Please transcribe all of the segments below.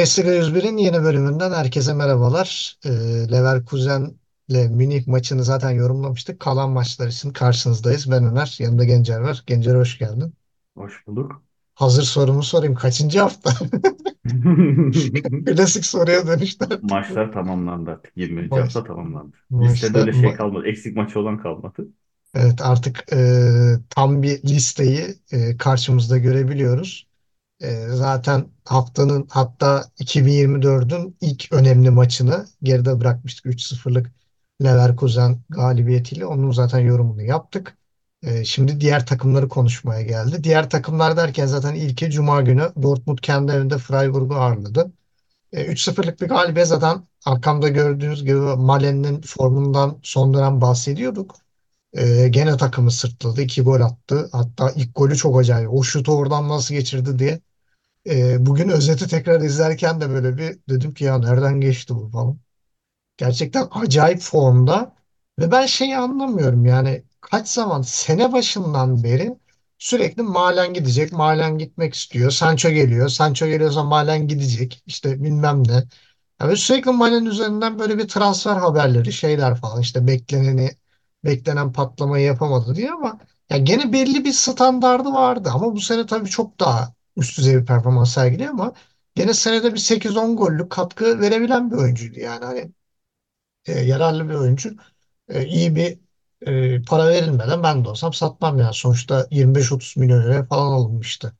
Bundesliga 101'in yeni bölümünden herkese merhabalar. Ee, Leverkusen'le Münih maçını zaten yorumlamıştık. Kalan maçlar için karşınızdayız. Ben Ömer, yanımda Gencer var. Gencer hoş geldin. Hoş bulduk. Hazır sorumu sorayım. Kaçıncı hafta? Klasik soruya dönüştü artık. Maçlar tamamlandı artık. 20. Maç, hafta tamamlandı. Listede maçta, öyle şey ma- kalmadı. Eksik maçı olan kalmadı. evet artık e, tam bir listeyi e, karşımızda görebiliyoruz. E, zaten haftanın hatta 2024'ün ilk önemli maçını geride bırakmıştık. 3-0'lık Leverkusen galibiyetiyle. Onun zaten yorumunu yaptık. E, şimdi diğer takımları konuşmaya geldi. Diğer takımlar derken zaten ilki Cuma günü Dortmund kendi evinde Freiburg'u ağırladı. E, 3-0'lık bir galibiyet zaten arkamda gördüğünüz gibi Malen'in formundan son dönem bahsediyorduk. E, gene takımı sırtladı. iki gol attı. Hatta ilk golü çok acayip. O şutu oradan nasıl geçirdi diye ee, bugün özeti tekrar izlerken de böyle bir dedim ki ya nereden geçti bu falan. Gerçekten acayip formda ve ben şeyi anlamıyorum yani kaç zaman sene başından beri sürekli Malen gidecek, Malen gitmek istiyor. Sancho geliyor, Sancho geliyorsa Malen gidecek işte bilmem ne. Yani sürekli Malen üzerinden böyle bir transfer haberleri şeyler falan işte bekleneni beklenen patlamayı yapamadı diye ama ya gene belli bir standardı vardı ama bu sene tabii çok daha üst düzey bir performans sergiliyor ama gene senede bir 8-10 gollük katkı verebilen bir oyuncuydu yani hani e, yararlı bir oyuncu. E, iyi bir e, para verilmeden ben de olsam satmam yani. Sonuçta 25-30 milyon liraya falan alınmıştı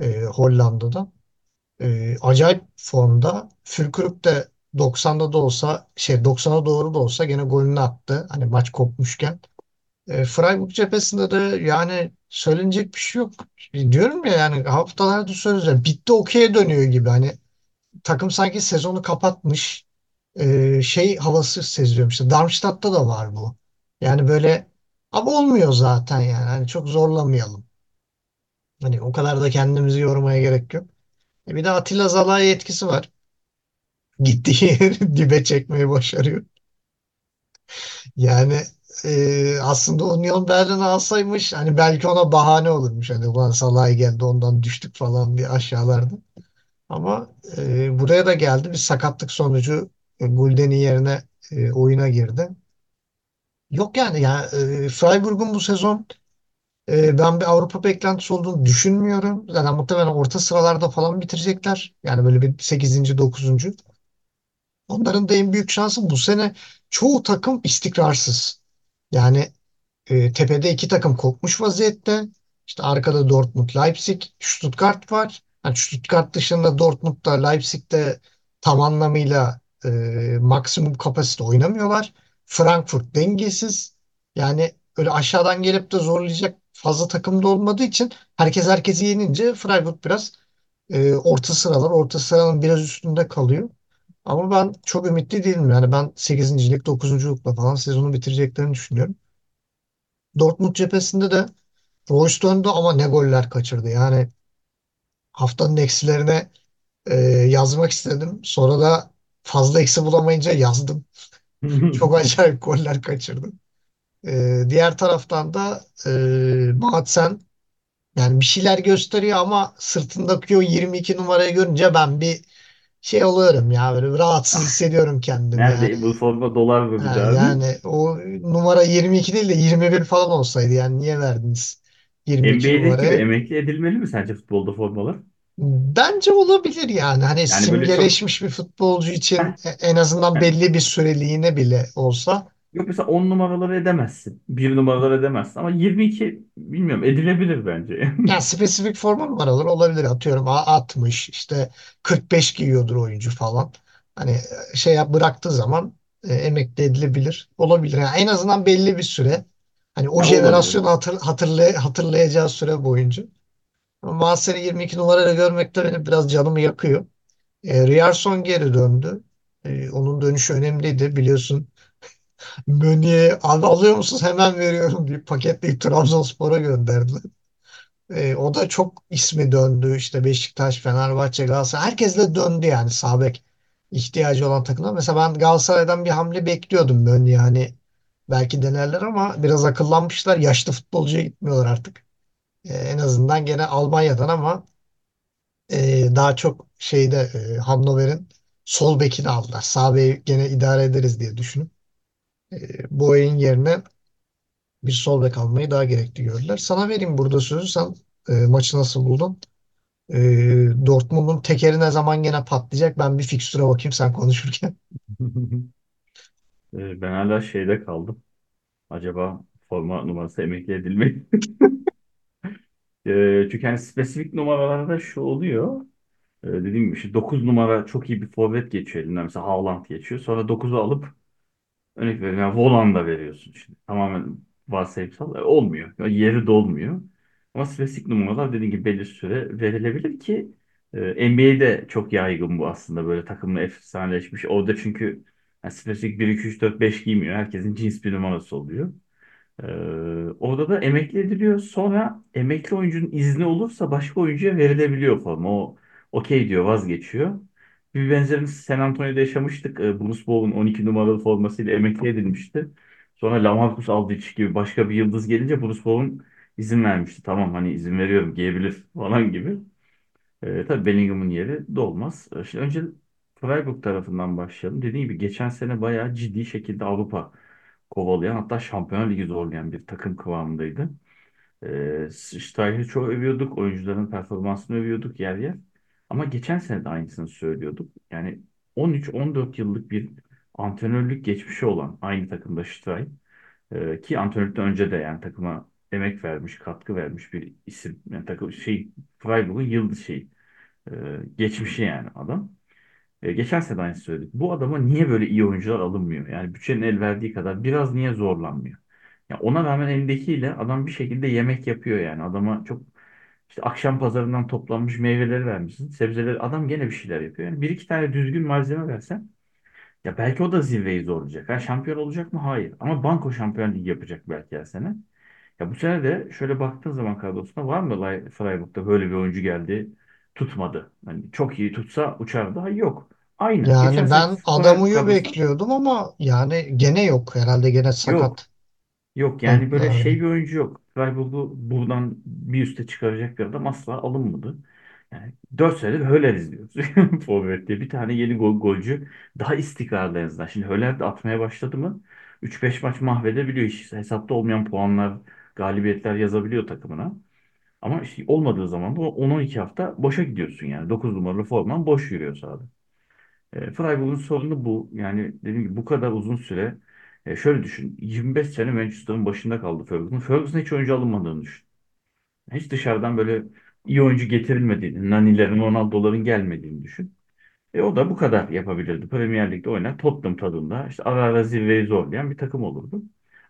e, Hollanda'da. E, acayip formda. Fülkrug de 90'da da olsa şey 90'a doğru da olsa gene golünü attı. Hani maç kopmuşken. E, Freiburg cephesinde de yani söylenecek bir şey yok. Diyorum ya yani haftalardır söylüyoruz. Bitti okey'e dönüyor gibi. Hani takım sanki sezonu kapatmış e, şey havası seziyorum işte. Darmstadt'ta da var bu. Yani böyle ama olmuyor zaten yani. Hani çok zorlamayalım. Hani o kadar da kendimizi yormaya gerek yok. E bir de Atilla Zalai etkisi var. Gittiği yeri dibe çekmeyi başarıyor. Yani e, aslında Union Berlin alsaymış hani belki ona bahane olurmuş. Hani ulan Salah'a geldi ondan düştük falan diye aşağılarda. Ama e, buraya da geldi. Bir sakatlık sonucu e, Gulden'in yerine e, oyuna girdi. Yok yani ya e, Freiburg'un bu sezon e, ben bir Avrupa beklentisi olduğunu düşünmüyorum. Zaten muhtemelen orta sıralarda falan bitirecekler. Yani böyle bir sekizinci dokuzuncu Onların da en büyük şansı bu sene çoğu takım istikrarsız. Yani e, tepede iki takım kopmuş vaziyette. İşte arkada Dortmund, Leipzig, Stuttgart var. Yani Stuttgart dışında Dortmund'da, Leipzig'te tam anlamıyla e, maksimum kapasite oynamıyorlar. Frankfurt dengesiz. Yani öyle aşağıdan gelip de zorlayacak fazla takım da olmadığı için herkes herkesi yenince Freiburg biraz e, orta sıralar, orta sıranın biraz üstünde kalıyor. Ama ben çok ümitli değilim. Yani ben sekizincilik, dokuzunculukla falan sezonu bitireceklerini düşünüyorum. Dortmund cephesinde de Royce döndü ama ne goller kaçırdı. Yani haftanın eksilerine e, yazmak istedim. Sonra da fazla eksi bulamayınca yazdım. Çok acayip goller kaçırdı. E, diğer taraftan da e, Madsen yani bir şeyler gösteriyor ama sırtındaki o 22 numarayı görünce ben bir şey oluyorum ya böyle rahatsız hissediyorum kendimi Nerede bu yani. forma dolar mı bir abi? yani o numara 22 değil de 21 falan olsaydı yani niye verdiniz 22 NBA'deki gibi numarayı? emekli edilmeli mi sence futbolda formalar? Bence olabilir yani. Hani Yani böyle çok simgeleşmiş bir futbolcu için e- en azından belli bir süreliğine bile olsa Yok mesela 10 numaraları edemezsin. bir numaraları edemezsin. Ama 22 bilmiyorum edilebilir bence. yani spesifik forma numaraları olabilir. Atıyorum A- 60 işte 45 giyiyordur oyuncu falan. Hani e, şey yap bıraktığı zaman e, emekli edilebilir. Olabilir. Yani en azından belli bir süre. Hani o Ha, olabilir. hatır, hatırlay hatırlayacağı süre boyunca. Ama Mahsen'i 22 numarayla görmek de benim biraz canımı yakıyor. E, Ryerson geri döndü. E, onun dönüşü önemliydi. Biliyorsun Meunier al alıyor musunuz? Hemen veriyorum diye paketleyip Trabzonspor'a gönderdiler. E, o da çok ismi döndü. İşte Beşiktaş, Fenerbahçe, Galatasaray. Herkesle döndü yani sağ bek ihtiyacı olan takımlar. Mesela ben Galatasaray'dan bir hamle bekliyordum Meunier. Hani belki denerler ama biraz akıllanmışlar. Yaşlı futbolcuya gitmiyorlar artık. E, en azından gene Almanya'dan ama Ee, daha çok şeyde e, Hannover'in sol bekini aldılar. Sağ gene idare ederiz diye düşünüp e, Boey'in yerine bir sol bek almayı daha gerekli gördüler. Sana vereyim burada sözü. Sen e, maçı nasıl buldun? E, Dortmund'un tekeri ne zaman gene patlayacak? Ben bir fikstüre bakayım sen konuşurken. Ee, Ben hala şeyde kaldım. Acaba forma numarası emekli edilmeli. Ee, Çünkü hani spesifik numaralarda şu oluyor. Ee, Dediğim gibi işte 9 numara çok iyi bir forvet geçiyor elinden. Mesela Haaland geçiyor. Sonra dokuzu alıp Örnek veriyorum. Yani Volanda veriyorsun şimdi. Tamamen varsayımsal. E, olmuyor. Yani yeri dolmuyor. Ama spesifik numaralar dediğim gibi belli süre verilebilir ki e, NBA'de çok yaygın bu aslında böyle takımla efsaneleşmiş. Orada çünkü yani spesifik 1, 2, 3, 4, 5 giymiyor. Herkesin cins bir numarası oluyor. Ee, orada da emekli ediliyor. Sonra emekli oyuncunun izni olursa başka oyuncuya verilebiliyor forma. O okey diyor, vazgeçiyor. Bir benzerini San Antonio'da yaşamıştık. Ee, Bruce Bowen 12 numaralı formasıyla emekli edilmişti. Sonra LaMarcus Aldridge gibi başka bir yıldız gelince Bruce Bowen izin vermişti. Tamam hani izin veriyorum giyebilir falan gibi. Ee, tabii Bellingham'ın yeri dolmaz. Ee, Şimdi önce Freiburg tarafından başlayalım. Dediğim gibi geçen sene bayağı ciddi şekilde Avrupa kovalayan hatta Şampiyonlar Ligi zorlayan bir takım kıvamındaydı. Ee, Steicher'i çok övüyorduk. Oyuncuların performansını övüyorduk yer yer. Ama geçen sene de aynısını söylüyorduk. Yani 13-14 yıllık bir antrenörlük geçmişi olan aynı takımda Steicher ee, ki antrenörlükten önce de yani takıma emek vermiş, katkı vermiş bir isim. Yani takım şey Freiburg'un yıldız şey e, geçmişi yani adam. E, geçen sene de aynı söyledik. Bu adama niye böyle iyi oyuncular alınmıyor? Yani bütçenin el verdiği kadar biraz niye zorlanmıyor? Ya ona rağmen elindekiyle adam bir şekilde yemek yapıyor yani. Adama çok işte akşam pazarından toplanmış meyveleri vermişsin. Sebzeleri adam gene bir şeyler yapıyor. Yani bir iki tane düzgün malzeme versen ya belki o da zirveyi zorlayacak. Ha, şampiyon olacak mı? Hayır. Ama banko şampiyon ligi yapacak belki her sene. Ya bu sene de şöyle baktığın zaman kadrosuna var mı Freiburg'da böyle bir oyuncu geldi tutmadı. Hani çok iyi tutsa uçardı. Hayır yok. Aynı. Geçen Yani sene ben Freiburg Adamu'yu bekliyordum ama yani gene yok. Herhalde gene yok. sakat. Yok yani böyle şey bir oyuncu yok. Freiburg'u buradan bir üste çıkaracak bir adam asla alınmadı. Yani 4 senedir Höller izliyoruz. Forvet diye bir tane yeni gol, golcü daha istikrarlı en. Şimdi Höller de atmaya başladı mı 3-5 maç mahvedebiliyor. Hiç hesapta olmayan puanlar, galibiyetler yazabiliyor takımına. Ama işte olmadığı zaman da 10-12 hafta boşa gidiyorsun yani. 9 numaralı forman boş yürüyor sahada. E, Freiburg'un sorunu bu. Yani dediğim gibi bu kadar uzun süre e, şöyle düşün. 25 sene Manchester'ın başında kaldı Ferguson. Ferguson'a hiç oyuncu alınmadığını düşün. Hiç dışarıdan böyle iyi oyuncu getirilmediğini, Nani'lerin, Ronaldo'ların gelmediğini düşün. E o da bu kadar yapabilirdi. Premier Lig'de oynar. Tottenham tadında işte ara ara zirveyi zorlayan bir takım olurdu.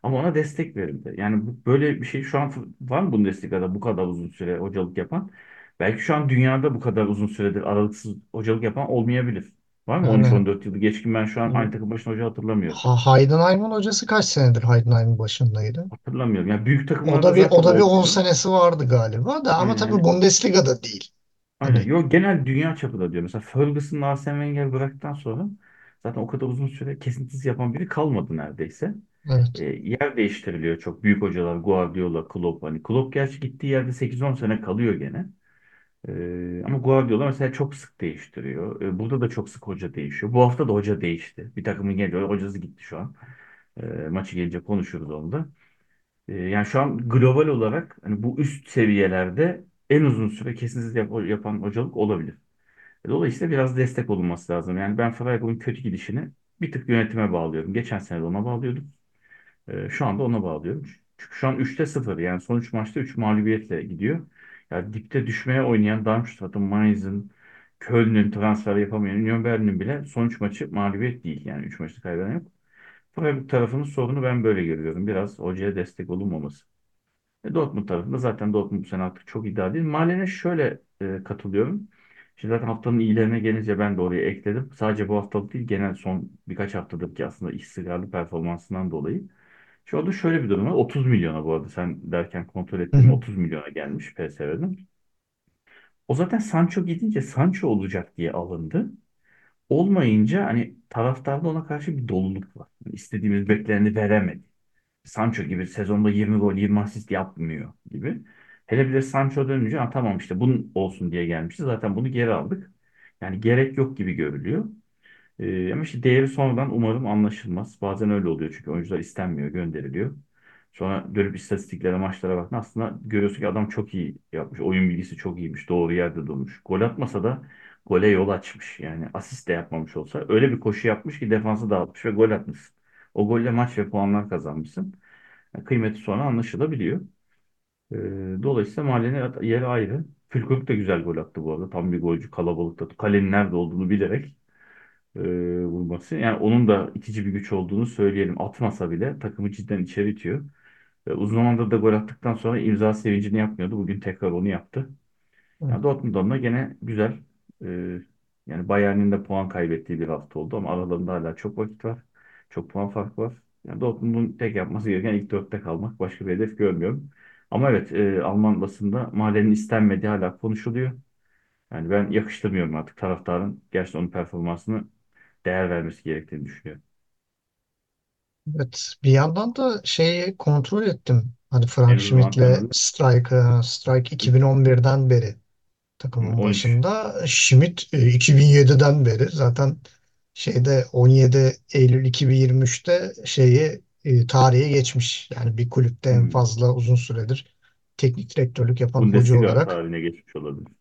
Ama ona destek verildi. Yani bu, böyle bir şey şu an var mı Bundesliga'da bu kadar uzun süre hocalık yapan? Belki şu an dünyada bu kadar uzun süredir aralıksız hocalık yapan olmayabilir. Var mı yani 13-14 yılı geçkin ben şu an aynı takım başına hoca hatırlamıyorum. Ha- Heidenheim'in hocası kaç senedir Heidenheim'in başındaydı? Hatırlamıyorum. Yani büyük O da takımlarda bir o zaten da bir 10 olmuyor. senesi vardı galiba da ama Aynen. tabii Yani Bundesliga'da değil. Aynen. Hani Yok genel dünya çapında diyor. Mesela Ferguson'la Arsene Wenger bıraktıktan sonra zaten o kadar uzun süre kesintisiz yapan biri kalmadı neredeyse. evet. E, yer değiştiriliyor çok büyük hocalar Guardiola, Klopp. Hani Klopp gerçi gittiği yerde 8-10 sene kalıyor gene. E, ama Guardiola mesela çok sık değiştiriyor. E, burada da çok sık hoca değişiyor. Bu hafta da hoca değişti. Bir takımın geliyor. Hocası gitti şu an. E, maçı gelince konuşuruz onu da. E, yani şu an global olarak hani bu üst seviyelerde en uzun süre kesintisiz yap- yapan hocalık olabilir. Dolayısıyla biraz destek olunması lazım. Yani ben Freiburg'un kötü gidişini bir tık yönetime bağlıyorum. Geçen sene de ona bağlıyordum. Ee, şu anda ona bağlıyorum. Çünkü şu an üçte sıfır yani son 3 maçta 3 mağlubiyetle gidiyor. Yani dipte düşmeye oynayan Darmstadt'ın, Mainz'ın, Köln'ün transfer yapamayan Union Berlin'in bile son 3 maçı mağlubiyet değil. Yani 3 maçta kaybeden yok. Freiburg tarafının sorunu ben böyle görüyorum. Biraz hocaya destek olunmaması. E, Dortmund tarafında zaten Dortmund bu sene artık çok iddia değil. Malen'e şöyle e, katılıyorum. Şimdi zaten haftanın iyilerine gelince ben de oraya ekledim. Sadece bu haftalık değil genel son birkaç haftadır ki aslında istikrarlı performansından dolayı. Şu anda şöyle bir durum var. 30 milyona bu arada sen derken kontrol Hı ettim. hı. 30 milyona gelmiş PSV'den. O zaten Sancho gidince Sancho olacak diye alındı. Olmayınca hani taraftarda ona karşı bir doluluk var. Yani istediğimiz bekleneni veremedi. Sancho gibi sezonda 20 gol 20 asist yapmıyor gibi. Hele bir de Sancho dönünce ha, tamam işte bunun olsun diye gelmişti. Zaten bunu geri aldık. Yani gerek yok gibi görülüyor. Ee, ama işte değeri sonradan umarım anlaşılmaz. Bazen öyle oluyor çünkü oyuncular istenmiyor, gönderiliyor. Sonra dönüp istatistiklere, maçlara bakın. Aslında görüyorsun ki adam çok iyi yapmış. Oyun bilgisi çok iyiymiş. Doğru yerde durmuş. Gol atmasa da gole yol açmış. Yani asist de yapmamış olsa. Öyle bir koşu yapmış ki defansı dağıtmış ve gol atmışsın. O golle maç ve puanlar kazanmışsın. Yani kıymeti sonra anlaşılabiliyor. Ee, dolayısıyla mahallenin yeri ayrı. Fülkürk de güzel gol attı bu arada. Tam bir golcü kalabalıkta. Kalenin nerede olduğunu bilerek e, vurması. Yani onun da itici bir güç olduğunu söyleyelim. Atmasa bile takımı cidden içeri itiyor. E, uzun zamandır da gol attıktan sonra imza sevincini yapmıyordu. Bugün tekrar onu yaptı. Yani Dortmund'dan da gene güzel. e, yani Bayern'in de puan kaybettiği bir hafta oldu ama aralarında hala çok vakit var. Çok puan farkı var. Yani Dortmund'un tek yapması gereken ilk dörtte kalmak. Başka bir hedef görmüyorum. Ama evet e, Alman basında Mahallenin istenmediği hala konuşuluyor. Yani ben yakıştırmıyorum artık taraftarın gerçekten onun performansını değer vermesi gerektiğini düşünüyorum. Evet, bir yandan da şeyi kontrol ettim. Hani Frank Henry Schmidt'le Strike, e, Strike 2011'den beri takımın 13. başında. Schmidt e, 2007'den beri zaten şeyde 17 Eylül 2023'te şeyi e, tarihe geçmiş. Yani bir kulüpte en Hmm. fazla uzun süredir teknik direktörlük yapan hoca Bundesliga olarak tarihine geçmiş olabilir.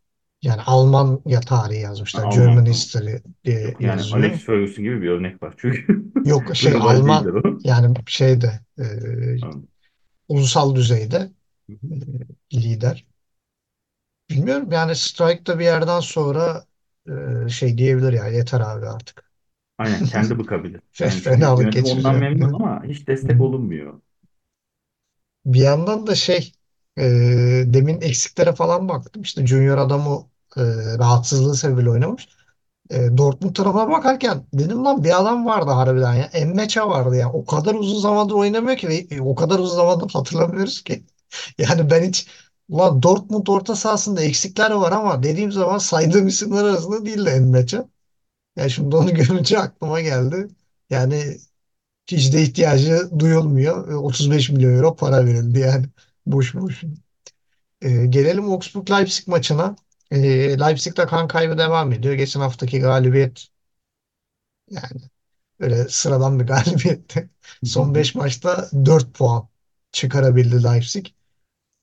Yani Almanya tarihi Ha, yazmışlar. Alman German. History diye Yok yani yazıyor. Alex Ferguson gibi bir örnek var çünkü Yok şey Alman yani şeyde e, ulusal düzeyde e, lider. Bilmiyorum yani Strike'da bir yerden sonra e, şey diyebilir ya yeter abi artık. Aynen kendi bıkabilir. Yani Fenalık yönetim ondan geçireceğim. memnun ama hiç destek olunmuyor. Bir yandan da şey e, demin eksiklere falan baktım. İşte Junior adamı e, rahatsızlığı sebebiyle oynamış. E, Dortmund tarafına bakarken dedim lan bir adam vardı harbiden ya. Emmeça vardı ya. O kadar uzun zamandır oynamıyor ki ve e, o kadar uzun zamandır hatırlamıyoruz ki. Yani ben hiç ulan Dortmund orta sahasında eksikler var ama dediğim zaman saydığım isimler arasında değil de Emmeça. Yani şimdi onu görünce aklıma geldi. Yani hiç de ihtiyacı duyulmuyor. E, 35 milyon euro para verildi yani. Boş boş. E, gelelim Augsburg-Leipzig maçına. E, Leipzig'te kan kaybı devam ediyor. Geçen haftaki galibiyet yani öyle sıradan bir galibiyetti. Son 5 maçta 4 puan çıkarabildi Leipzig.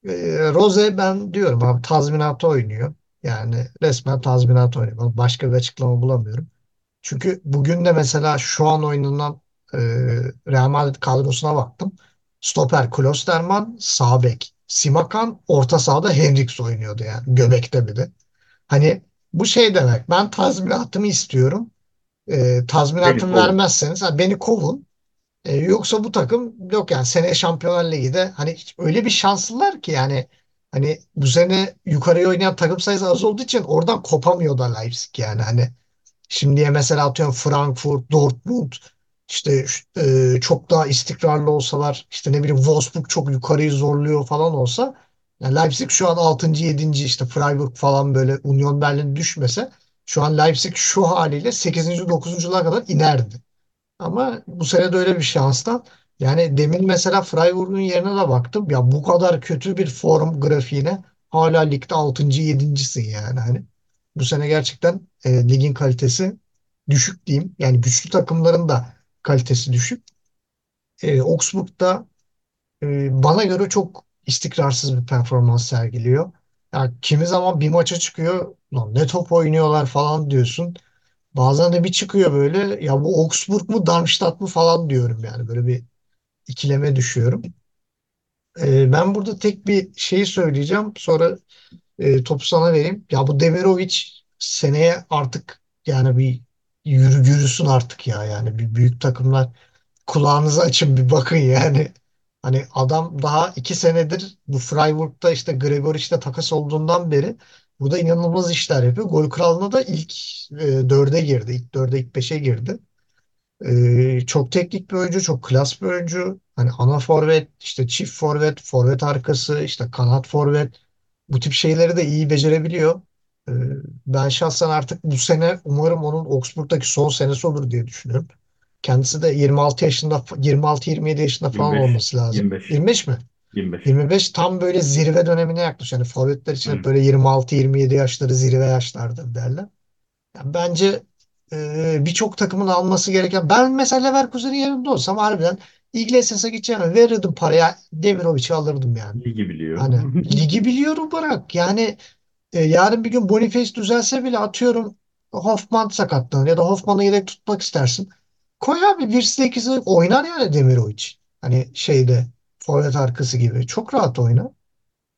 E, Rose ben diyorum abi tazminatı oynuyor. Yani resmen tazminat oynuyor. Başka bir açıklama bulamıyorum. Çünkü bugün de mesela şu an oynanan e, Real Madrid kadrosuna baktım. Stoper Klosterman, sağ bek Simakan, orta sahada Hendrix oynuyordu yani. Göbekte bir de. Hani bu şey demek. Ben tazminatımı istiyorum. E, tazminatımı vermezseniz ha, beni kovun. E, yoksa bu takım yok yani seneye Şampiyonlar Ligi'de hani öyle bir şanslılar ki yani hani bu sene yukarıya oynayan takım sayısı az olduğu için oradan kopamıyor da Leipzig yani hani Şimdiye mesela atıyorum Frankfurt, Dortmund işte e, çok daha istikrarlı olsalar işte ne bileyim Wolfsburg çok yukarıyı zorluyor falan olsa yani Leipzig şu an altıncı, yedinci işte Freiburg falan böyle Union Berlin düşmese şu an Leipzig şu haliyle sekizinci, 9'unculara kadar inerdi. Ama bu sene de öyle bir şanstan. Yani demin mesela Freiburg'un yerine de baktım. Ya bu kadar kötü bir form grafiğine hala ligde 6. 7.sin yani. Hani bu sene gerçekten e, ligin kalitesi düşük diyeyim. Yani güçlü takımların da kalitesi düşük. E, Augsburg'da e, bana göre çok istikrarsız bir performans sergiliyor. Ya kimi zaman bir maça çıkıyor. Lan ne top oynuyorlar falan diyorsun. Bazen de bir çıkıyor böyle ya bu Augsburg mu Darmstadt mı falan diyorum yani böyle bir ikileme düşüyorum. Ee, ben burada tek bir şeyi söyleyeceğim sonra e, topu sana vereyim. Ya bu Demirovic seneye artık yani bir yürü, yürüsün artık ya yani bir büyük takımlar kulağınızı açın bir bakın yani. Hani adam daha iki senedir bu Freiburg'da işte Gregoric'le takas olduğundan beri burada inanılmaz işler yapıyor. Gol kralına da ilk e, dörde girdi. İlk dörde ilk beşe girdi. E, çok teknik bir oyuncu, çok klas bir oyuncu. Hani ana forvet, işte çift forvet, forvet arkası, işte kanat forvet. Bu tip şeyleri de iyi becerebiliyor. E, ben şahsen artık bu sene umarım onun Augsburg'daki son senesi olur diye düşünüyorum. Kendisi de 26 yaşında, 26-27 yaşında falan 25. olması lazım. 25. 25 mi? 25. 25 tam böyle zirve dönemine yaklaşıyor. Yani forvetler için Aynen. böyle 26-27 yaşları zirve yaşlardır derler. Yani bence e, birçok takımın alması gereken ben mesela Leverkusen'in yerinde olsam harbiden Iglesias'a gideceğime verirdim paraya Demiroviç'i alırdım yani. Ligi biliyor. Hani ligi biliyorum bırak. Yani e, yarın bir gün Boniface düzelse bile atıyorum Hoffman sakatlanır ya da Hoffman'ı yedek tutmak istersin. Koy abi bir ikisi oynar yani Demirovic. Hani şeyde forvet arkası gibi. Çok rahat oynar.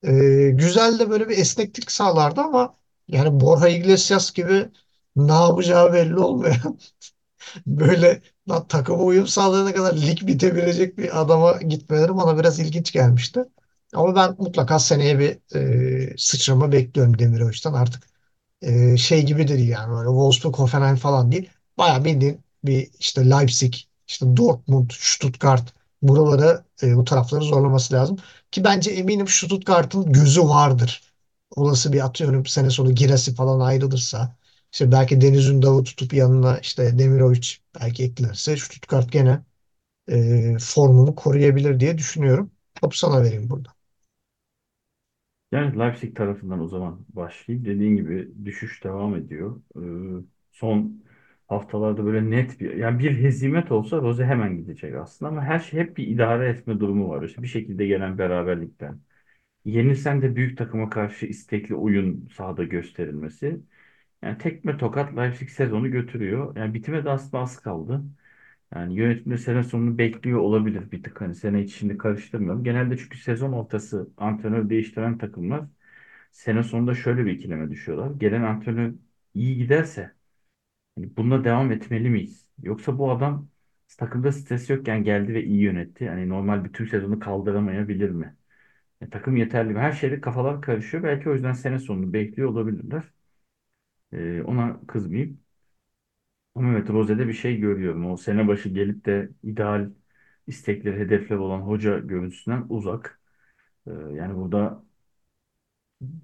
E, güzel de böyle bir esneklik sağlardı ama yani Borja Iglesias gibi ne yapacağı belli olmayan böyle lan takıma uyum sağlayana kadar lig bitebilecek bir adama gitmeleri bana biraz ilginç gelmişti. Ama ben mutlaka seneye bir e, sıçrama bekliyorum Demiroviç'ten. Artık e, şey gibi değil yani böyle Wolfsburg, Hoffenheim falan değil. Bayağı bildiğin bir işte Leipzig, işte Dortmund, Stuttgart buraları e, bu tarafları zorlaması lazım. Ki bence eminim Stuttgart'ın gözü vardır. Olası bir atıyorum sene sonu Girasi falan ayrılırsa işte belki Deniz Ündalı tutup yanına işte Demirovic belki eklerse Stuttgart gene e, formunu koruyabilir diye düşünüyorum. Topu sana vereyim burada. Yani Leipzig tarafından o zaman başlayayım. Dediğin gibi düşüş devam ediyor. Ee, son haftalarda böyle net bir yani bir hezimet olsa Rose hemen gidecek aslında ama her şey hep bir idare etme durumu var. İşte bir şekilde gelen beraberlikten. Yenilsen de büyük takıma karşı istekli oyun sahada gösterilmesi. Yani tekme tokat Leipzig sezonu götürüyor. Yani bitime de aslında az kaldı. Yani yönetimde sene sonunu bekliyor olabilir bir tık. Hani sene içinde karıştırmıyorum. Genelde çünkü sezon ortası antrenör değiştiren takımlar sene sonunda şöyle bir ikileme düşüyorlar. Gelen antrenör iyi giderse hani bununla devam etmeli miyiz? Yoksa bu adam takımda stres yokken geldi ve iyi yönetti. Hani normal Türk sezonu kaldıramayabilir mi? E, takım yeterli mi? Her şeyde kafalar karışıyor. Belki o yüzden sene sonunu bekliyor olabilirler. E, ona kızmayayım. Ama evet Rose'de bir şey görüyorum. O sene başı gelip de ideal istekleri, hedefleri olan hoca görüntüsünden uzak. Ee, yani burada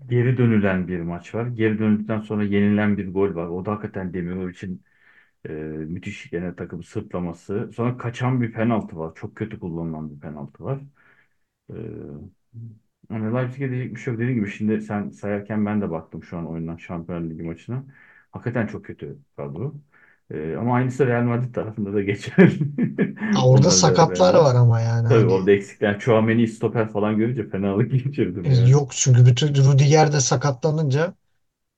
geri dönülen bir maç var. Geri döndükten sonra yenilen bir gol var. O da hakikaten Demirovic'in e, müthiş gene takımı sırtlaması. Sonra kaçan bir penaltı var. Çok kötü kullanılan bir penaltı var. Ee, yani Leipzig'e diyecek bir şey yok. Dediğim gibi şimdi sen sayarken ben de baktım şu an oynanan Şampiyonlar Ligi maçına. Hakikaten çok kötü kadro. Ee, ama aynısı Real Madrid tarafında da geçer. Orada sakatlar var ama yani Tabii hani orada eksikler. Chouameni stoper falan görünce fenalık geçirdim e, yani. yok çünkü bütün Rudiger de sakatlanınca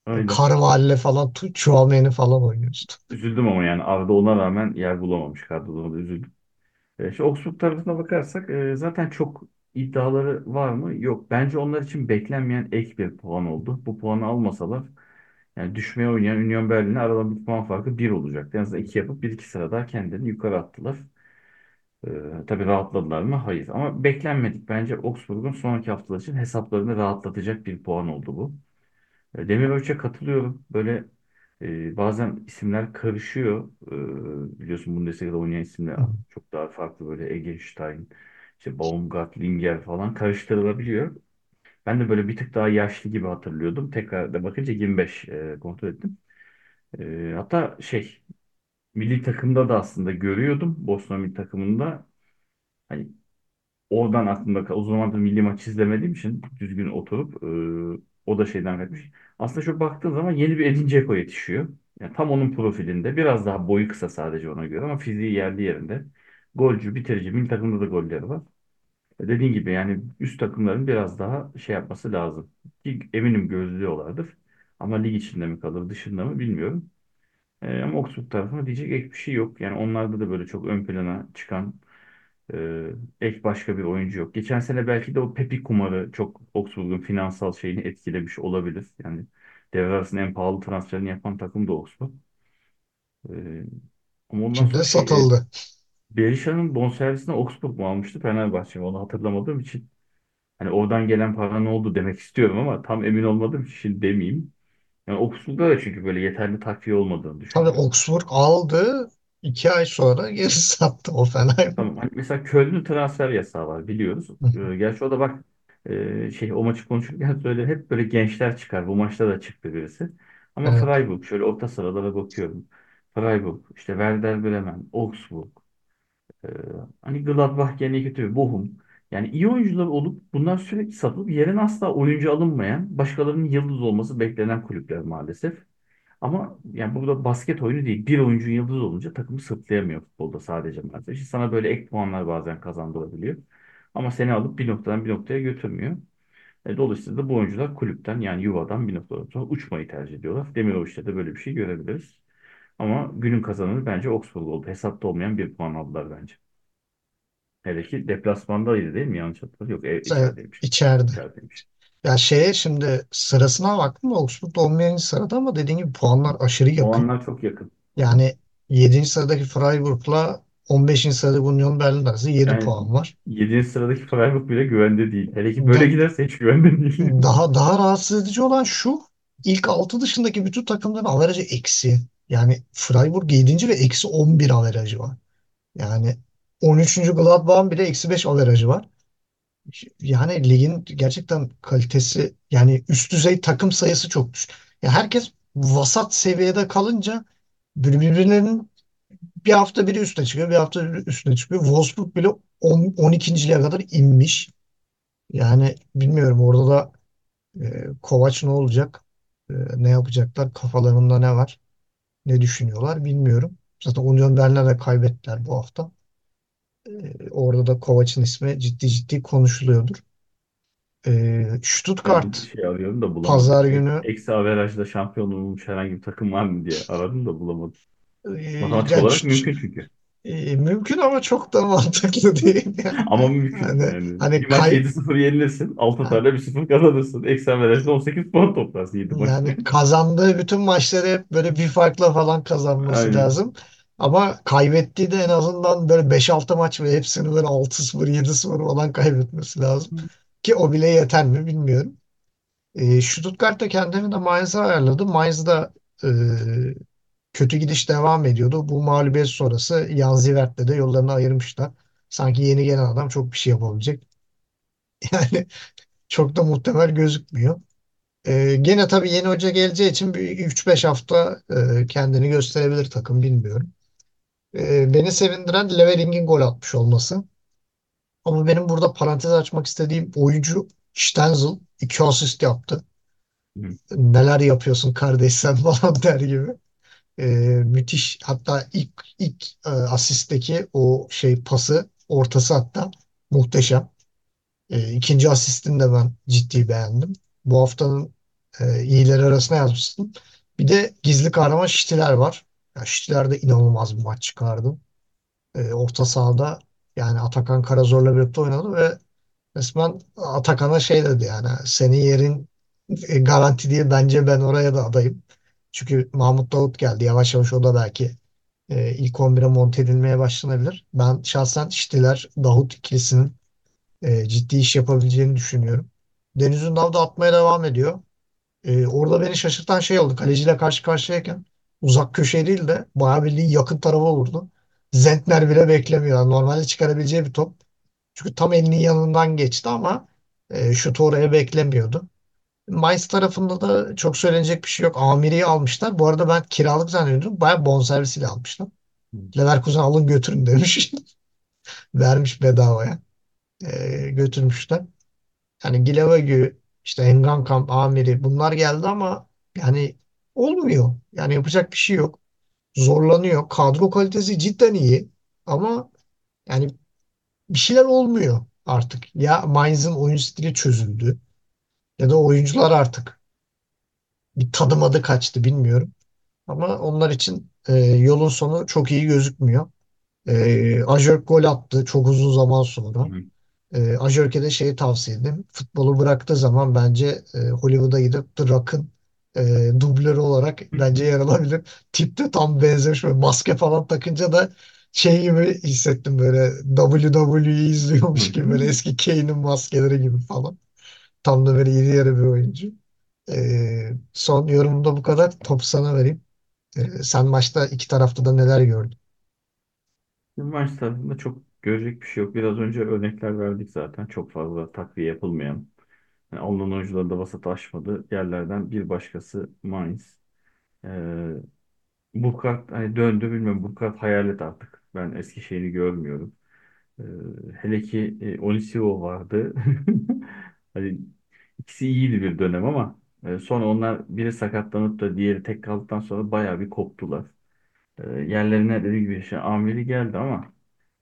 Aynen. Carvalho falan Tchouaméni falan oynuyorsun. Üzüldüm ama yani Arda ona rağmen yer bulamamış kadroda da üzüldüm. E, şu Augsburg tarafına bakarsak e, zaten çok iddiaları var mı? Yok. Bence onlar için beklenmeyen ek bir puan oldu. Bu puanı almasalar yani düşmeye oynayan Union Berlin'e aralarında bir puan farkı bir olacaktı. En azından iki yapıp bir iki sıra daha kendilerini yukarı attılar. E, tabii rahatladılar mı? Hayır. Ama beklenmedik. Bence Augsburg'un sonraki haftalar için hesaplarını rahatlatacak bir puan oldu bu. E, Demiröç'e katılıyorum. Böyle e, bazen isimler karışıyor. E, biliyorsun Bundesliga'da oynayan isimler çok daha farklı böyle Eggestein, işte Baumgart, Linger falan karıştırılabiliyor. Ben de böyle bir tık daha yaşlı gibi hatırlıyordum. Tekrar da bakınca 25 e, kontrol ettim. E, hatta şey milli takımda da aslında görüyordum. Bosna milli takımında. Hani Oradan aklımda kal. O zaman milli maç izlemediğim için düzgün oturup e, o da şeyden kaçmış. Aslında şu baktığın zaman yeni bir Edin Dzeko yetişiyor. Yani tam onun profilinde. Biraz daha boyu kısa sadece ona göre ama fiziği yerli yerinde. Golcü, bitirici. Milli takımda da golleri var. E, Dediğin gibi yani üst takımların biraz daha şey yapması lazım. Ki eminim gözlüyorlardır. Ama lig içinde mi kalır, dışında mı bilmiyorum. E, ama Oxford tarafına diyecek ek bir şey yok. Yani onlarda da böyle çok ön plana çıkan ee, ek başka bir oyuncu yok. Geçen sene belki de o Pepi kumarı çok Augsburg'un finansal şeyini etkilemiş olabilir. Yani devre arasında en pahalı transferini yapan takım da Augsburg. Ee, ama ondan Şimdi sonra şey e, satıldı. Berisha'nın bonservisini Augsburg mu almıştı Fenerbahçe mi? Onu hatırlamadığım için. Hani oradan gelen para ne oldu demek istiyorum ama tam emin olmadığım için şimdi demeyeyim. Yani Augsburg'da da çünkü böyle yeterli takviye olmadığını Tabii düşünüyorum. Augsburg aldı. iki ay sonra geri sattı o Hoffenheim. Tamam. Hani mesela Köln'ün transfer yasağı var biliyoruz. Ee, gerçi o da bak e, şey o maçı konuşurken söyle hep böyle gençler çıkar. Bu maçta da çıktı birisi. Ama Evet. Freiburg şöyle orta sıralara bakıyorum. Freiburg, işte Werder Bremen, Augsburg, e, hani Gladbach gene kötü, Bochum. Yani iyi oyuncular olup bunlar sürekli satılıp yerine asla oyuncu alınmayan, başkalarının yıldız olması beklenen kulüpler maalesef. Ama yani burada basket oyunu değil. Bir oyuncunun yıldız olunca takımı sırtlayamıyor futbolda sadece maalesef. İşte sana böyle ek puanlar bazen kazandırabiliyor. Ama seni alıp bir noktadan bir noktaya götürmüyor. E, dolayısıyla da bu oyuncular kulüpten yani yuvadan bir noktadan sonra uçmayı tercih ediyorlar. Demirovic'te de böyle bir şey görebiliriz. Ama günün kazananı bence Oxford oldu. Hesapta olmayan bir puan aldılar bence. Hele ki deplasmandaydı değil mi? Yanlış hatırlıyorum. Yok, ev, E, içerideymiş. içeride. İçerideymiş. Ya şeye şimdi sırasına baktım da Oxford 11. sırada ama dediğin gibi puanlar aşırı yakın. Puanlar çok yakın. Yani yedinci sıradaki Freiburg'la 15. sıradaki Union Berlin arasında 7 Yani puan var. 7. sıradaki Freiburg bile güvende değil. Hele ki böyle Da, giderse hiç güvende değil. daha daha rahatsız edici olan şu ilk 6 dışındaki bütün takımların averajı eksi. Yani Freiburg 7. ve eksi 11 averajı var. Yani 13. Gladbach'ın bile eksi 5 averajı var. Yani ligin gerçekten kalitesi yani üst düzey takım sayısı çok düşük. Ya herkes vasat seviyede kalınca birbirlerinin bir hafta biri üstüne çıkıyor, bir hafta biri üstüne çıkıyor. Wolfsburg bile 10, 12.liğe kadar inmiş. Yani bilmiyorum orada da e, Kovac ne olacak? E, ne yapacaklar? Kafalarında ne var? Ne düşünüyorlar bilmiyorum. Zaten Union Berlin'e de kaybettiler bu hafta. E, orada da Kovac'ın ismi ciddi ciddi konuşuluyordur. E, Ben bir Stuttgart şey arıyorum da pazar bulamadım. Ek- günü Eksi averajla şampiyon olmuş herhangi bir takım var mı diye aradım da bulamadım. e, Matematik ya, olarak mümkün çünkü. E, mümkün ama çok da mantıklı değil. Yani, Ama mümkün. hani, Yani hani bir maç kay, 7-0 yenilirsin. Altı tane bir sıfır kazanırsın. Eksi averajla 18 puan toplarsın 7 maçta. Yani kazandığı bütün maçları hep böyle bir farkla falan kazanması Aynen. lazım. Ama kaybettiği de en azından böyle beş altı maç ve hepsini böyle altı sıfır yedi sıfır falan kaybetmesi lazım. Ki o bile yeter mi bilmiyorum. E, Stuttgart da kendini de Mainz'a ayarladı. Mainz da e, kötü gidiş devam ediyordu. Bu mağlubiyet sonrası Jan Zivert'le de yollarını ayırmışlar. Sanki yeni gelen adam çok bir şey yapabilecek. Yani çok da muhtemel gözükmüyor. Ee, gene tabii yeni hoca geleceği için bir 3-5 hafta e, kendini gösterebilir takım bilmiyorum. Ee, beni sevindiren Levering'in gol atmış olması. Ama benim burada parantez açmak istediğim oyuncu Stenzel 2 asist yaptı. Hı. Neler yapıyorsun kardeş sen falan der gibi. Ee, müthiş. Hatta ilk ilk e, asistteki o şey pası ortası hatta muhteşem. E, ikinci asistini de ben ciddi beğendim. Bu haftanın e, iyileri arasına yazmıştım. Bir de gizli kahraman Şitiler var. Ya Şitiler de inanılmaz bir maç çıkardı. E, orta sahada yani Atakan Karazor'la birlikte oynadı ve resmen Atakan'a şey dedi yani senin yerin e, garanti değil bence ben oraya da adayım. Çünkü Mahmut Davut geldi. Yavaş yavaş o da belki e, ilk 11'e monte edilmeye başlanabilir. Ben şahsen Şitiler Davut ikilisinin e, ciddi iş yapabileceğini düşünüyorum. Deniz Ünal atmaya devam ediyor. E, orada beni şaşırtan şey oldu. Kaleciyle karşı karşıyayken uzak köşe değil de bayağı bildiğin yakın tarafa vurdu. Zentner bile beklemiyor. Normalde çıkarabileceği bir top. Çünkü tam elinin yanından geçti ama e, şutu oraya beklemiyordu. Mainz tarafında da çok söylenecek bir şey yok. Amiri'yi almışlar. Bu arada ben kiralık zannediyordum. Bayağı bonservisiyle almışlar. Leverkusen alın götürün demiş. Vermiş bedavaya. E, götürmüşler. Yani Gilavagü, işte Engankam, Amiri bunlar geldi ama yani olmuyor. Yani yapacak bir şey yok. Zorlanıyor. Kadro kalitesi cidden iyi ama yani bir şeyler olmuyor artık. Ya Mainz'ın oyun stili çözüldü ya da oyuncular artık bir tadım adı kaçtı bilmiyorum. Ama onlar için e, yolun sonu çok iyi gözükmüyor. E, Ajörk gol attı çok uzun zaman sonra. Hı. E, Ajörk'e de şeyi tavsiye edeyim. Futbolu bıraktığı zaman bence e, Hollywood'a gidip The Rock'ın e, dublörü olarak bence yer alabilir. Tip de tam benzemiş. Böyle maske falan takınca da şey gibi hissettim böyle WWE izliyormuş gibi böyle eski Kane'in maskeleri gibi falan. Tam da böyle iri yarı bir oyuncu. E, son yorumum da bu kadar. Topu sana vereyim. E, sen maçta iki tarafta da neler gördün? Maç tarafında çok görecek bir şey yok. Biraz önce örnekler verdik zaten. Çok fazla takviye yapılmayan. Yani alınan oyuncuları da vasat aşmadı. Yerlerden bir başkası Mainz. Ee, Burkhardt hani döndü bilmiyorum. Burkhardt hayalet artık. Ben eski şeyini görmüyorum. Ee, hele ki e, Olisivo vardı. Hani ikisi iyiydi bir dönem ama e, sonra onlar biri sakatlanıp da diğeri tek kaldıktan sonra bayağı bir koptular. E, yerlerine dediğim gibi şey, Amiri geldi ama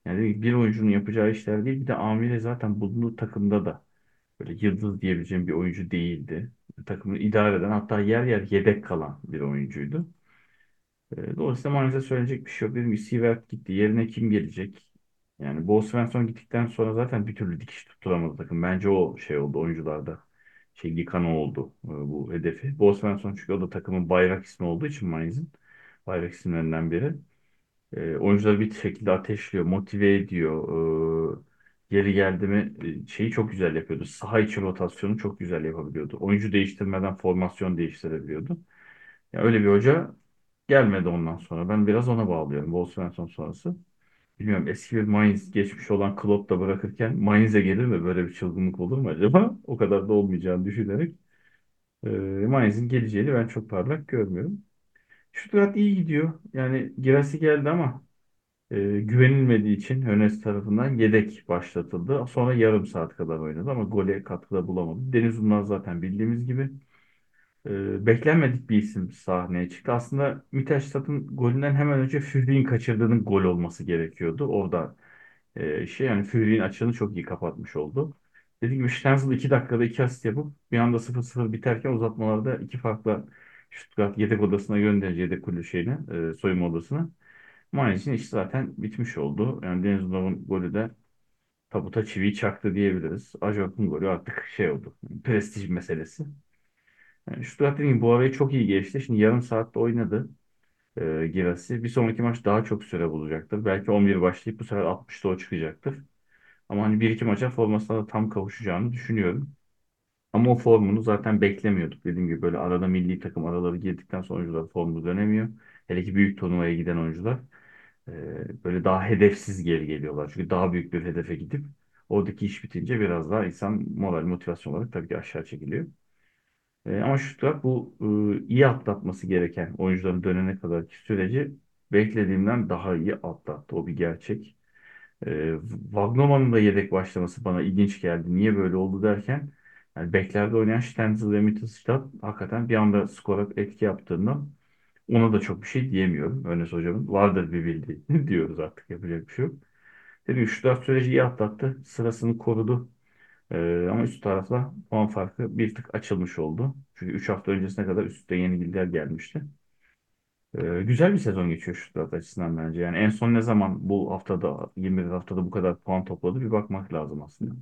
yani bir oyuncunun yapacağı işler değil. Bir de Amiri zaten bulunduğu takımda da böyle yıldız diyebileceğim bir oyuncu değildi. Takımı idare eden hatta yer yer yedek kalan bir oyuncuydu. E, dolayısıyla maalesef söyleyecek bir şey yok. Dedim ki Sivert gitti. Yerine kim gelecek? Yani Bo Svensson gittikten sonra zaten bir türlü dikiş tutturamadı takım. Bence o şey oldu oyuncularda. Şey yıkan o oldu e, bu hedefi. Bo Svensson çünkü o da takımın bayrak ismi olduğu için Mainz'in. Bayrak isimlerinden biri. E, oyuncuları bir şekilde ateşliyor, motive ediyor. E, yeri geldi mi e, şeyi çok güzel yapıyordu. Saha içi rotasyonu çok güzel yapabiliyordu. Oyuncu değiştirmeden formasyon değiştirebiliyordu. Ya öyle bir hoca gelmedi ondan sonra. Ben biraz ona bağlıyorum. Bo Svensson sonrası. Bilmiyorum eski bir Mainz geçmiş olan Klopp da bırakırken Mainz'e gelir mi? Böyle bir çılgınlık olur mu acaba? O kadar da olmayacağını düşünerek. E, Mainz'in geleceğini ben çok parlak görmüyorum. Stuttgart iyi gidiyor. Yani Girassi geldi ama e, güvenilmediği için Hönes tarafından yedek başlatıldı. Sonra yarım saat kadar oynadı ama gole katkıda bulamadı. Deniz Ünal zaten bildiğimiz gibi e, beklenmedik bir isim sahneye çıktı. Aslında Mittelstadt'ın golünden hemen önce Führik'in kaçırdığının gol olması gerekiyordu. Orada e, şey yani Führik'in açığını çok iyi kapatmış oldu. Dediğim gibi Stenzel 2 dakikada 2 asist yapıp bir anda 0-0 biterken uzatmalarda iki farklı Stuttgart yedek odasına göndereceği yedek kulübü şeyine, e, soyunma odasına. Mainz'in işi zaten bitmiş oldu. Yani Deniz Ünal'ın golü de tabuta çiviyi çaktı diyebiliriz. Ajork'un golü artık şey oldu. Prestij meselesi. Yani Stuttgart dediğim gibi bu arayı çok iyi geçti. Şimdi yarım saatte oynadı e, Girassi. Bir sonraki maç daha çok süre bulacaktır. Belki 11 başlayıp bu sefer 60'ta o çıkacaktır. Ama hani bir iki maça formasına da tam kavuşacağını düşünüyorum. Ama o formunu zaten beklemiyorduk. Dediğim gibi böyle arada milli takım araları girdikten sonra oyuncular formu dönemiyor. Hele ki büyük turnuvaya giden oyuncular e, böyle daha hedefsiz geri geliyorlar. Çünkü daha büyük bir hedefe gidip oradaki iş bitince biraz daha insan moral motivasyon olarak tabii ki aşağı çekiliyor. E, ama Stuttgart bu e, iyi atlatması gereken oyuncuların dönene kadarki süreci beklediğimden daha iyi atlattı. O bir gerçek. E, Wagnerman'ın da yedek başlaması bana ilginç geldi. Niye böyle oldu derken yani beklerde oynayan Stenzel ve Mittelstadt hakikaten bir anda skora etki yaptığında ona da çok bir şey diyemiyorum. Önes hocamın vardır bir bildiği diyoruz artık yapacak bir şey yok. Gibi Stuttgart süreci iyi atlattı. Sırasını korudu. Ee, ama üst tarafla puan farkı bir tık açılmış oldu. Çünkü 3 hafta öncesine kadar üst üste yenilgiler gelmişti. Ee, güzel bir sezon geçiyor Stuttgart açısından bence. Yani en son ne zaman bu haftada 21 haftada bu kadar puan topladı bir bakmak lazım aslında.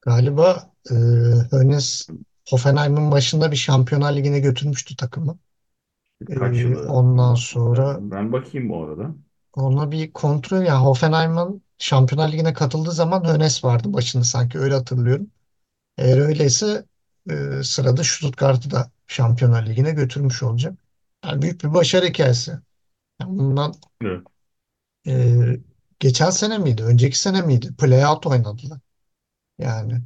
Galiba e, Hoeneß Hoffenheim'in başında bir Şampiyonlar Ligi'ne götürmüştü takımı. Kaç E, yılı ondan sonra. Ben bakayım bu arada. Ona bir kontrol yani Hoffenheim'in Şampiyonlar Ligi'ne katıldığı zaman Hoeneß vardı başında sanki öyle hatırlıyorum. Eğer öyleyse e, sırada Stuttgart'ı da Şampiyonlar Ligi'ne götürmüş olacak. Yani büyük bir başarı hikayesi. Yani bundan Evet. e, geçen sene miydi? Önceki sene miydi? Playout oynadılar. Yani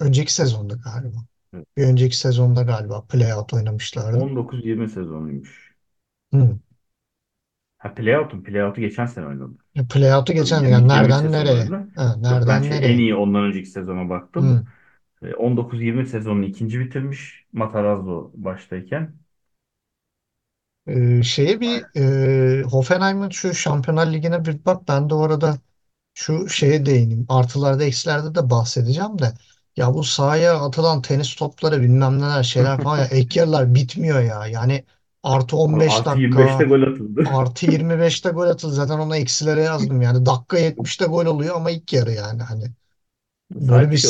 önceki sezonda galiba. evet. Bir önceki sezonda galiba playout oynamışlardı. 19-20 sezonuymuş. Hı. Ha playout'un playout'u geçen sene oynadı. E, Playout'u geçen yani 22-23 nereden nereye? oynadı. Ha, Yok ben nereden şey en nereye? iyi ondan önceki sezona baktım. Hı. E, 19-20 sezonunu ikinci bitirmiş Matarazzo baştayken. E, şeye bir e, Hoffenheim'in şu Şampiyonlar Ligi'ne bir bak ben de orada şu şeye değineyim. Artılarda eksilerde de bahsedeceğim de. Ya bu sahaya atılan tenis topları bilmem neler şeyler falan ya ek yerler bitmiyor ya. Yani artı 15 Artı 25'te dakika gol atıldı. artı 25'te gol atıldı. Zaten ona eksilere yazdım yani. Dakika 70'te gol oluyor ama ilk yarı yani hani. Böyle bir.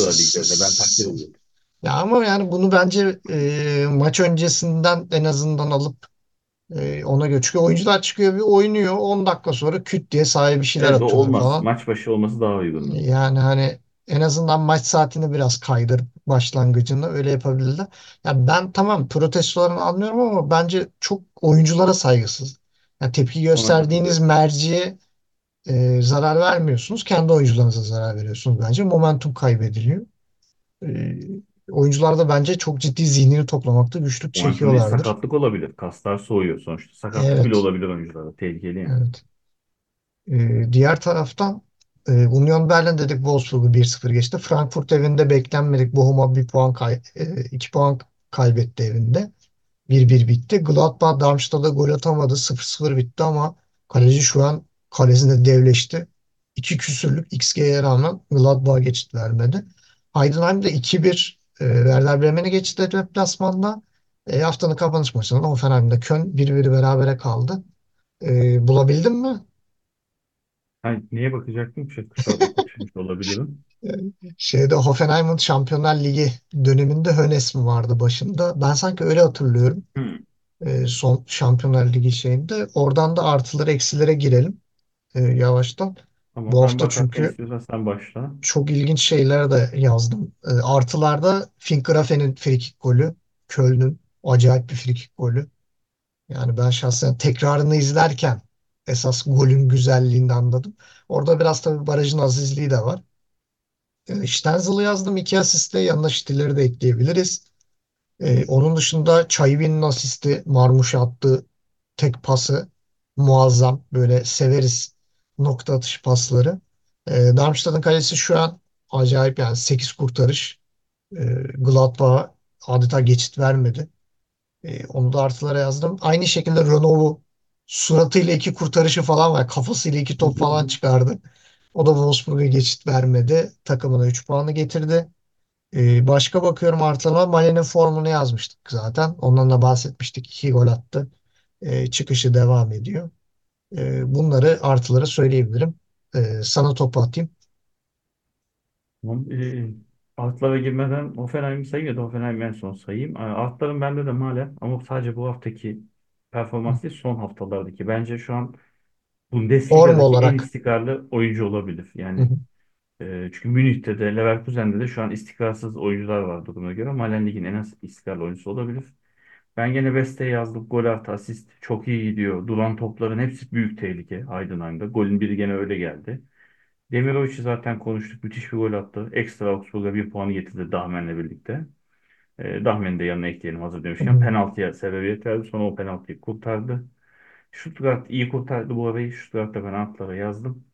Ben takdir ediyorum. ya ama yani bunu bence e, maç öncesinden en azından alıp e, ona göre. Çünkü oyuncular çıkıyor bir oynuyor 10 dakika sonra küt diye sahaya bir şeyler Evet o atıyorlar olmaz. falan. Maç başı olması daha uygundu. Yani hani en azından maç saatini biraz kaydırıp başlangıcını öyle yapabilirler. Yani ben tamam protestolarını anlıyorum ama bence çok oyunculara saygısız. Yani tepki gösterdiğiniz merciye e, zarar vermiyorsunuz. Kendi oyuncularınıza zarar veriyorsunuz bence. Momentum kaybediliyor. E, oyuncular da bence çok ciddi zihnini toplamakta güçlük Momentum çekiyorlardır. sakatlık olabilir. Kaslar soğuyor sonuçta. Sakatlık bile Evet, olabilir oyuncularda. Tehlikeli yani. evet. E, diğer taraftan E, Union Berlin dedik Wolfsburg'u 1-0 geçti. Frankfurt evinde beklenmedik Bochum'a bir puan kay e, iki puan kaybetti evinde. 1-1 bitti. Gladbach Darmstadt'a gol atamadı. 0-0 bitti ama kaleci şu an kalesinde devleşti. İki küsürlük XG'ye rağmen Gladbach'a geçit vermedi. Heidenheim'de 2-1 e, Werder Bremen'e geçti deplasmanda. E, haftanın kapanış maçında Hoffenheim'de Köln 1-1 berabere kaldı. E, bulabildin mi? Ha, neye bakacaktım? Şey, kusura kaçırmış olabilirim. Şeyde Hoffenheim'in Şampiyonlar Ligi döneminde Hönes mi vardı başında? Ben sanki öyle hatırlıyorum. Hmm. E, son Şampiyonlar Ligi şeyinde. Oradan da artıları eksilere girelim e, yavaştan. Bu Tamam ben hafta çünkü sen başla. çok ilginç şeyler de yazdım. E, artılarda Finn Grafen'in frikik golü, Köln'ün acayip bir frikik golü. Yani ben şahsen tekrarını izlerken esas golün güzelliğini anladım. Orada biraz tabii barajın azizliği de var. E, Stenzil'i yazdım iki asiste yanına Stiller'i de ekleyebiliriz. E, onun dışında Çayvin'in asisti, Marmuş'a attığı tek pası muazzam. Böyle severiz nokta atış pasları. E, Darmstadt'ın kalesi şu an acayip yani 8 kurtarış. E, Gladbach'a adeta geçit vermedi. E, onu da artılara yazdım. Aynı şekilde Renault'u suratıyla iki kurtarışı falan var. Kafasıyla iki top falan çıkardı. O da Wolfsburg'a geçit vermedi. Takımına 3 puanı getirdi. Ee, başka bakıyorum artılarına Male'nin formunu yazmıştık zaten. Ondan da bahsetmiştik. İki gol attı. Ee, çıkışı devam ediyor. Ee, bunları artıları söyleyebilirim. Ee, sana topu atayım. Tamam. Ee, altlara girmeden Hoffenheim'i sayayım ya da Hoffenheim'i en son sayayım. Ee, Altların bende de Malen ama sadece bu haftaki performans değil son haftalardaki. Bence şu an Form Bundesliga'daki en olarak. istikrarlı oyuncu olabilir. Hı Yani hı, e, çünkü Münih'te de Leverkusen'de de şu an istikrarsız oyuncular var duruma göre. Malen ligin en az istikrarlı oyuncusu olabilir. Ben gene Beste'ye yazdım. Gol artı asist çok iyi gidiyor. Duran topların hepsi büyük tehlike Heidenheim'da. Golün biri gene öyle geldi. Demirovic'i zaten konuştuk. Müthiş bir gol attı. Ekstra Augsburg'a bir puanı getirdi Dahmen'le birlikte. E, Dahmen'i de yanına ekleyelim hazır demişken. Penaltıya sebebiyet verdi. Sonra o penaltıyı kurtardı. Stuttgart iyi kurtardı bu arayı. Stuttgart'ta ben altlara yazdım.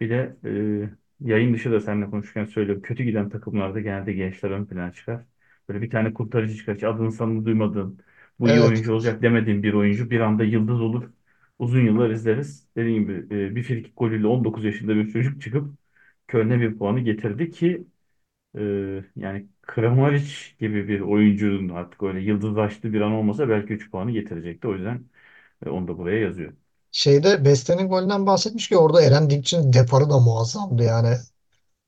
Bir de e, yayın dışı da seninle konuşurken söylüyorum. Kötü giden takımlarda genelde gençler ön plana çıkar. Böyle bir tane kurtarıcı çıkar. Adını sanını duymadığın, bu iyi Evet. oyuncu olacak demediğin bir oyuncu bir anda yıldız olur. Uzun yıllar izleriz. Dediğim gibi e, bir frikik golüyle 19 yaşında bir çocuk çıkıp Köln'e bir puanı getirdi ki e, yani Kramaric gibi bir oyuncunun artık öyle yıldızlaştığı bir an olmasa belki 3 puanı getirecekti. O yüzden e, onu da buraya yazıyor. Şeyde Beste'nin golünden bahsetmiş ki orada Eren Dikç'in deparı da muazzamdı. Yani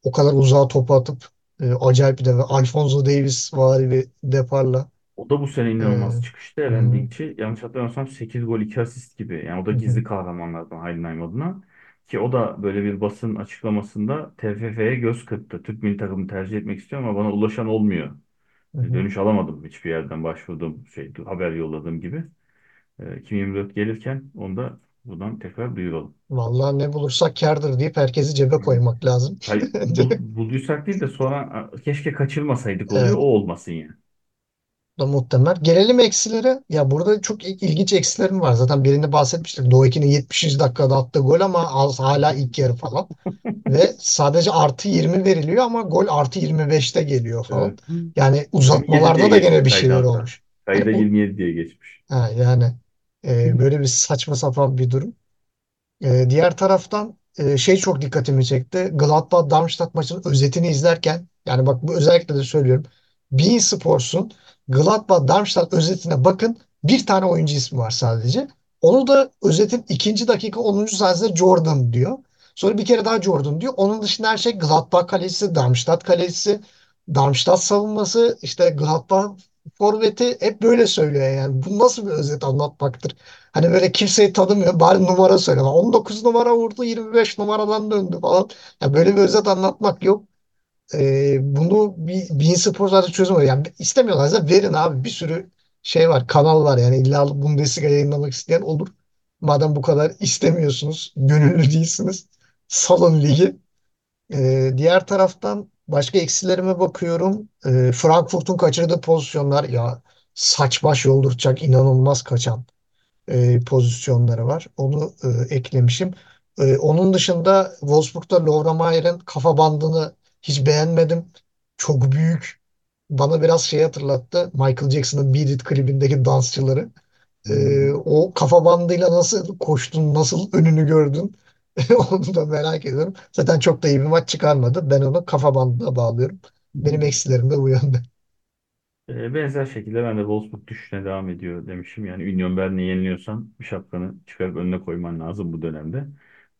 o kadar uzağa topu atıp e, acayip bir de Alphonso Davies vari bir deparla. O da bu sene E, inanılmaz çıkıştı. Eren hı, Dikçi yanlış hatırlamıyorsam 8 gol 2 asist gibi. Yani o da hı, gizli kahramanlardan Heidenheim adına. Ki o da böyle bir basın açıklamasında TFF'ye göz kırptı. Türk milli takımı tercih etmek istiyorum ama bana ulaşan olmuyor. hı hı. Dönüş alamadım hiçbir yerden başvurduğum şey haber yolladığım gibi. E, 2024 gelirken onu da buradan tekrar duyuralım. Vallahi ne bulursak kârdır deyip herkesi cebe koymak lazım. Hay, bul, bulduysak değil de sonra keşke kaçırmasaydık oluyor. O Evet. olmasın yani. Da muhtemel. Gelelim eksilere. Ya burada çok il- ilginç eksilerim var. Zaten birini bahsetmiştik. Doğu 2'nin 70. dakikada attığı gol ama az hala ilk yarı falan. Ve sadece artı 20 veriliyor ama gol artı 25'te geliyor falan. Evet. Yani 27 diye uzatmalarda da gene bir şeyler hatta. olmuş. Bu 27 diye geçmiş. ha, yani e, böyle bir saçma sapan bir durum. Ee, diğer taraftan e, şey çok dikkatimi çekti. Gladbach-Darmstadt maçının özetini izlerken yani bak bu özellikle de söylüyorum. beIN Sports'un Gladbach-Darmstadt özetine bakın. Bir tane oyuncu ismi var sadece. Onu da özetin ikinci dakika 10. saniyesinde Jordan diyor. Sonra bir kere daha Jordan diyor. Onun dışında her şey Gladbach kalesi, Darmstadt kalesi, Darmstadt savunması, işte Gladbach forveti hep böyle söylüyor yani. Bu nasıl bir özet anlatmaktır? Hani böyle kimseyi tanımıyor. Bari numara söyle. 19 numara vurdu 25 numaradan döndü falan. Ya böyle bir özet anlatmak yok. Ee, bunu bir, bir spor zaten çözümü. Yani istemiyorlarsa verin abi. Bir sürü şey var. Kanal var yani. İlla Bundesliga yayınlamak isteyen olur. Madem bu kadar istemiyorsunuz. Gönüllü değilsiniz. Salın ligi. Ee, diğer taraftan başka eksilerime bakıyorum. Ee, Frankfurt'un kaçırdığı pozisyonlar ya saç baş yolduracak inanılmaz kaçan e, pozisyonları var. Onu e, eklemişim. Ee, onun dışında Wolfsburg'da Laura Mayer'in kafa bandını hiç beğenmedim. Çok büyük. Bana biraz şey hatırlattı. Michael Jackson'ın Beat It klibindeki dansçıları. Ee, o kafa bandıyla nasıl koştun, nasıl önünü gördün? Onu da merak ediyorum. Zaten çok da iyi bir maç çıkarmadı. Ben onu kafa bandına bağlıyorum. Benim eksilerim de bu yönde. E, benzer şekilde ben de Wolfsburg düşüşüne devam ediyor demişim. Yani Union Berlin'e yeniliyorsan bir şapkanı çıkarıp önüne koyman lazım bu dönemde.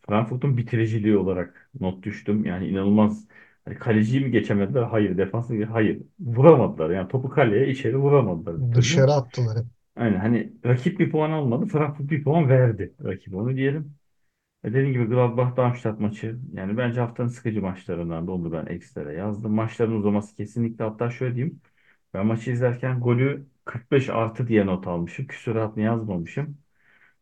Frankfurt'un bitiriciliği olarak not düştüm. Yani inanılmaz. Hani kaleciyi mi geçemediler? Hayır. Defansı mı? Hayır. Vuramadılar. Yani topu kaleye içeri vuramadılar. Dışarı attılar. Aynen hani rakip bir puan almadı. Frankfurt bir puan verdi. Rakip onu diyelim. E dediğim gibi Gladbach-Darmstadt maçı yani bence haftanın sıkıcı maçlarından da onu ben ekstra yazdım. Maçların uzaması kesinlikle hatta şöyle diyeyim. Ben maçı izlerken golü 45 artı diye not almışım. Küsuratını yazmamışım.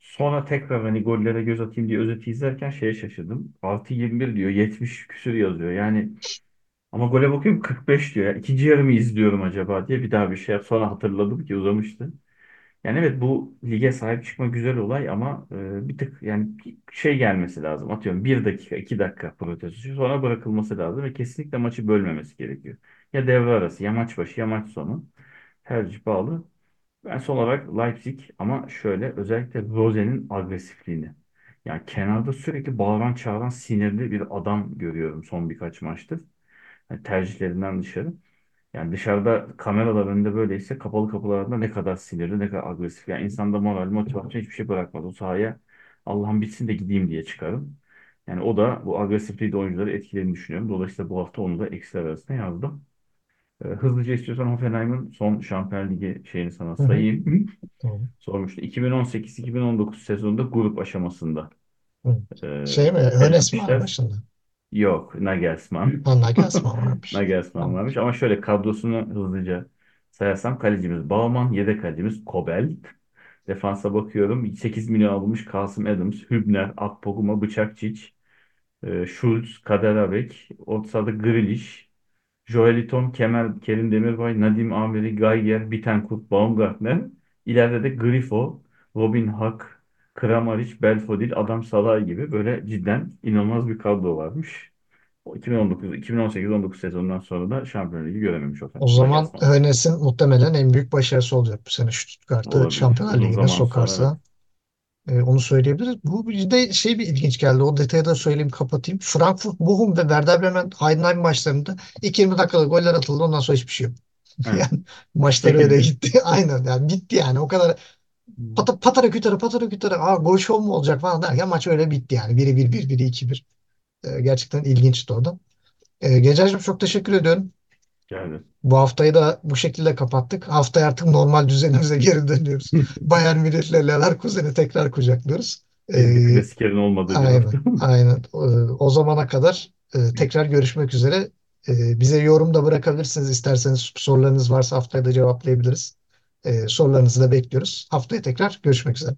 Sonra tekrar hani gollere göz atayım diye özeti izlerken şeye şaşırdım. Artı 21 diyor 70 küsür yazıyor. Yani ama gole bakıyorum 45 diyor. Ya. İkinci yarımı izliyorum acaba diye bir daha bir şey. Sonra hatırladım ki uzamıştı. Yani evet bu lige sahip çıkma güzel olay ama e, bir tık yani bir şey gelmesi lazım. Atıyorum bir dakika, iki dakika protesto sonra bırakılması lazım ve kesinlikle maçı bölmemesi gerekiyor. Ya devre arası, ya maç başı, ya maç sonu. Tercih bağlı. Ben son olarak Leipzig ama şöyle özellikle Rose'nin agresifliğini. Yani kenarda sürekli bağıran çağıran sinirli bir adam görüyorum son birkaç maçtır. Yani tercihlerinden dışarı. Yani dışarıda kameralar önünde böyleyse kapalı kapılarında ne kadar sinirli, ne kadar agresif. Yani insanda moral, motivasyon hiçbir şey bırakmaz. O sahaya Allah'ım bitsin de gideyim diye çıkarım. Yani o da bu agresifliği de oyuncuları etkilediğini düşünüyorum. Dolayısıyla bu hafta onu da eksiler arasında yazdım. Ee, hızlıca istiyorsan Hoffenheim'ın son Şampiyon Ligi şeyini sana Hı hı. sayayım. Tamam. Sormuştu. 2018-2019 sezonunda grup aşamasında Hı. e, Şey mi? Hönes mi var elenmişler. başında? Yok, Nagelsmann. Ha, Nagelsmann varmış. Nagelsmann Tamam. varmış ama şöyle kadrosunu hızlıca sayarsam kalecimiz Baumann, yedek kalecimiz Kobel. Defansa bakıyorum. 8 milyon alınmış Kasım Adams, Hübner, Akpoguma, Bıçakçiç, e, Schulz, Kader Abek, orta sahada Grealish, Joeliton, Kemal, Kerim Demirbay, Nadim Amiri, Geiger, Bittencourt, Baumgartner. İleride de Grifo, Robin Hack, Kramaric, Belfodil, Adam Salah gibi böyle cidden inanılmaz bir kadro varmış. O 2019, 2018-19 sezonundan sonra da Şampiyonlar Ligi görememiş o O zaman Hönes'in muhtemelen en büyük başarısı olacak bu sene Stuttgart'ı. Şampiyonlar Uzun Ligi'ne zaman sonra sokarsa. E, onu söyleyebiliriz. Bu bir de şey bir ilginç geldi. O detayı da söyleyeyim kapatayım. Frankfurt, Bochum ve Werder Bremen Heidenheim maçlarında ilk 20 dakikada goller atıldı. Ondan sonra hiçbir şey yok. Evet. Yani maçlar öyle gitti. Aynen yani bitti yani. O kadar pata, patara kütara patara kütara aa, gol şov mu olacak falan derken maç öyle bitti yani. Biri bir bir biri iki bir. E, gerçekten ilginçti o da. E, Gencerciğim çok teşekkür ediyorum. Geldi. Bu haftayı da bu şekilde kapattık. Haftaya artık normal düzenimize geri dönüyoruz. Bayern Münih'le Leverkusen'i tekrar kucaklıyoruz. Ee, klasikerin olmadığı aynen, aynen. O zamana kadar e, tekrar görüşmek üzere. Ee, bize yorum da bırakabilirsiniz. İsterseniz sorularınız varsa haftaya da cevaplayabiliriz. Ee, sorularınızı da bekliyoruz. Haftaya tekrar görüşmek üzere.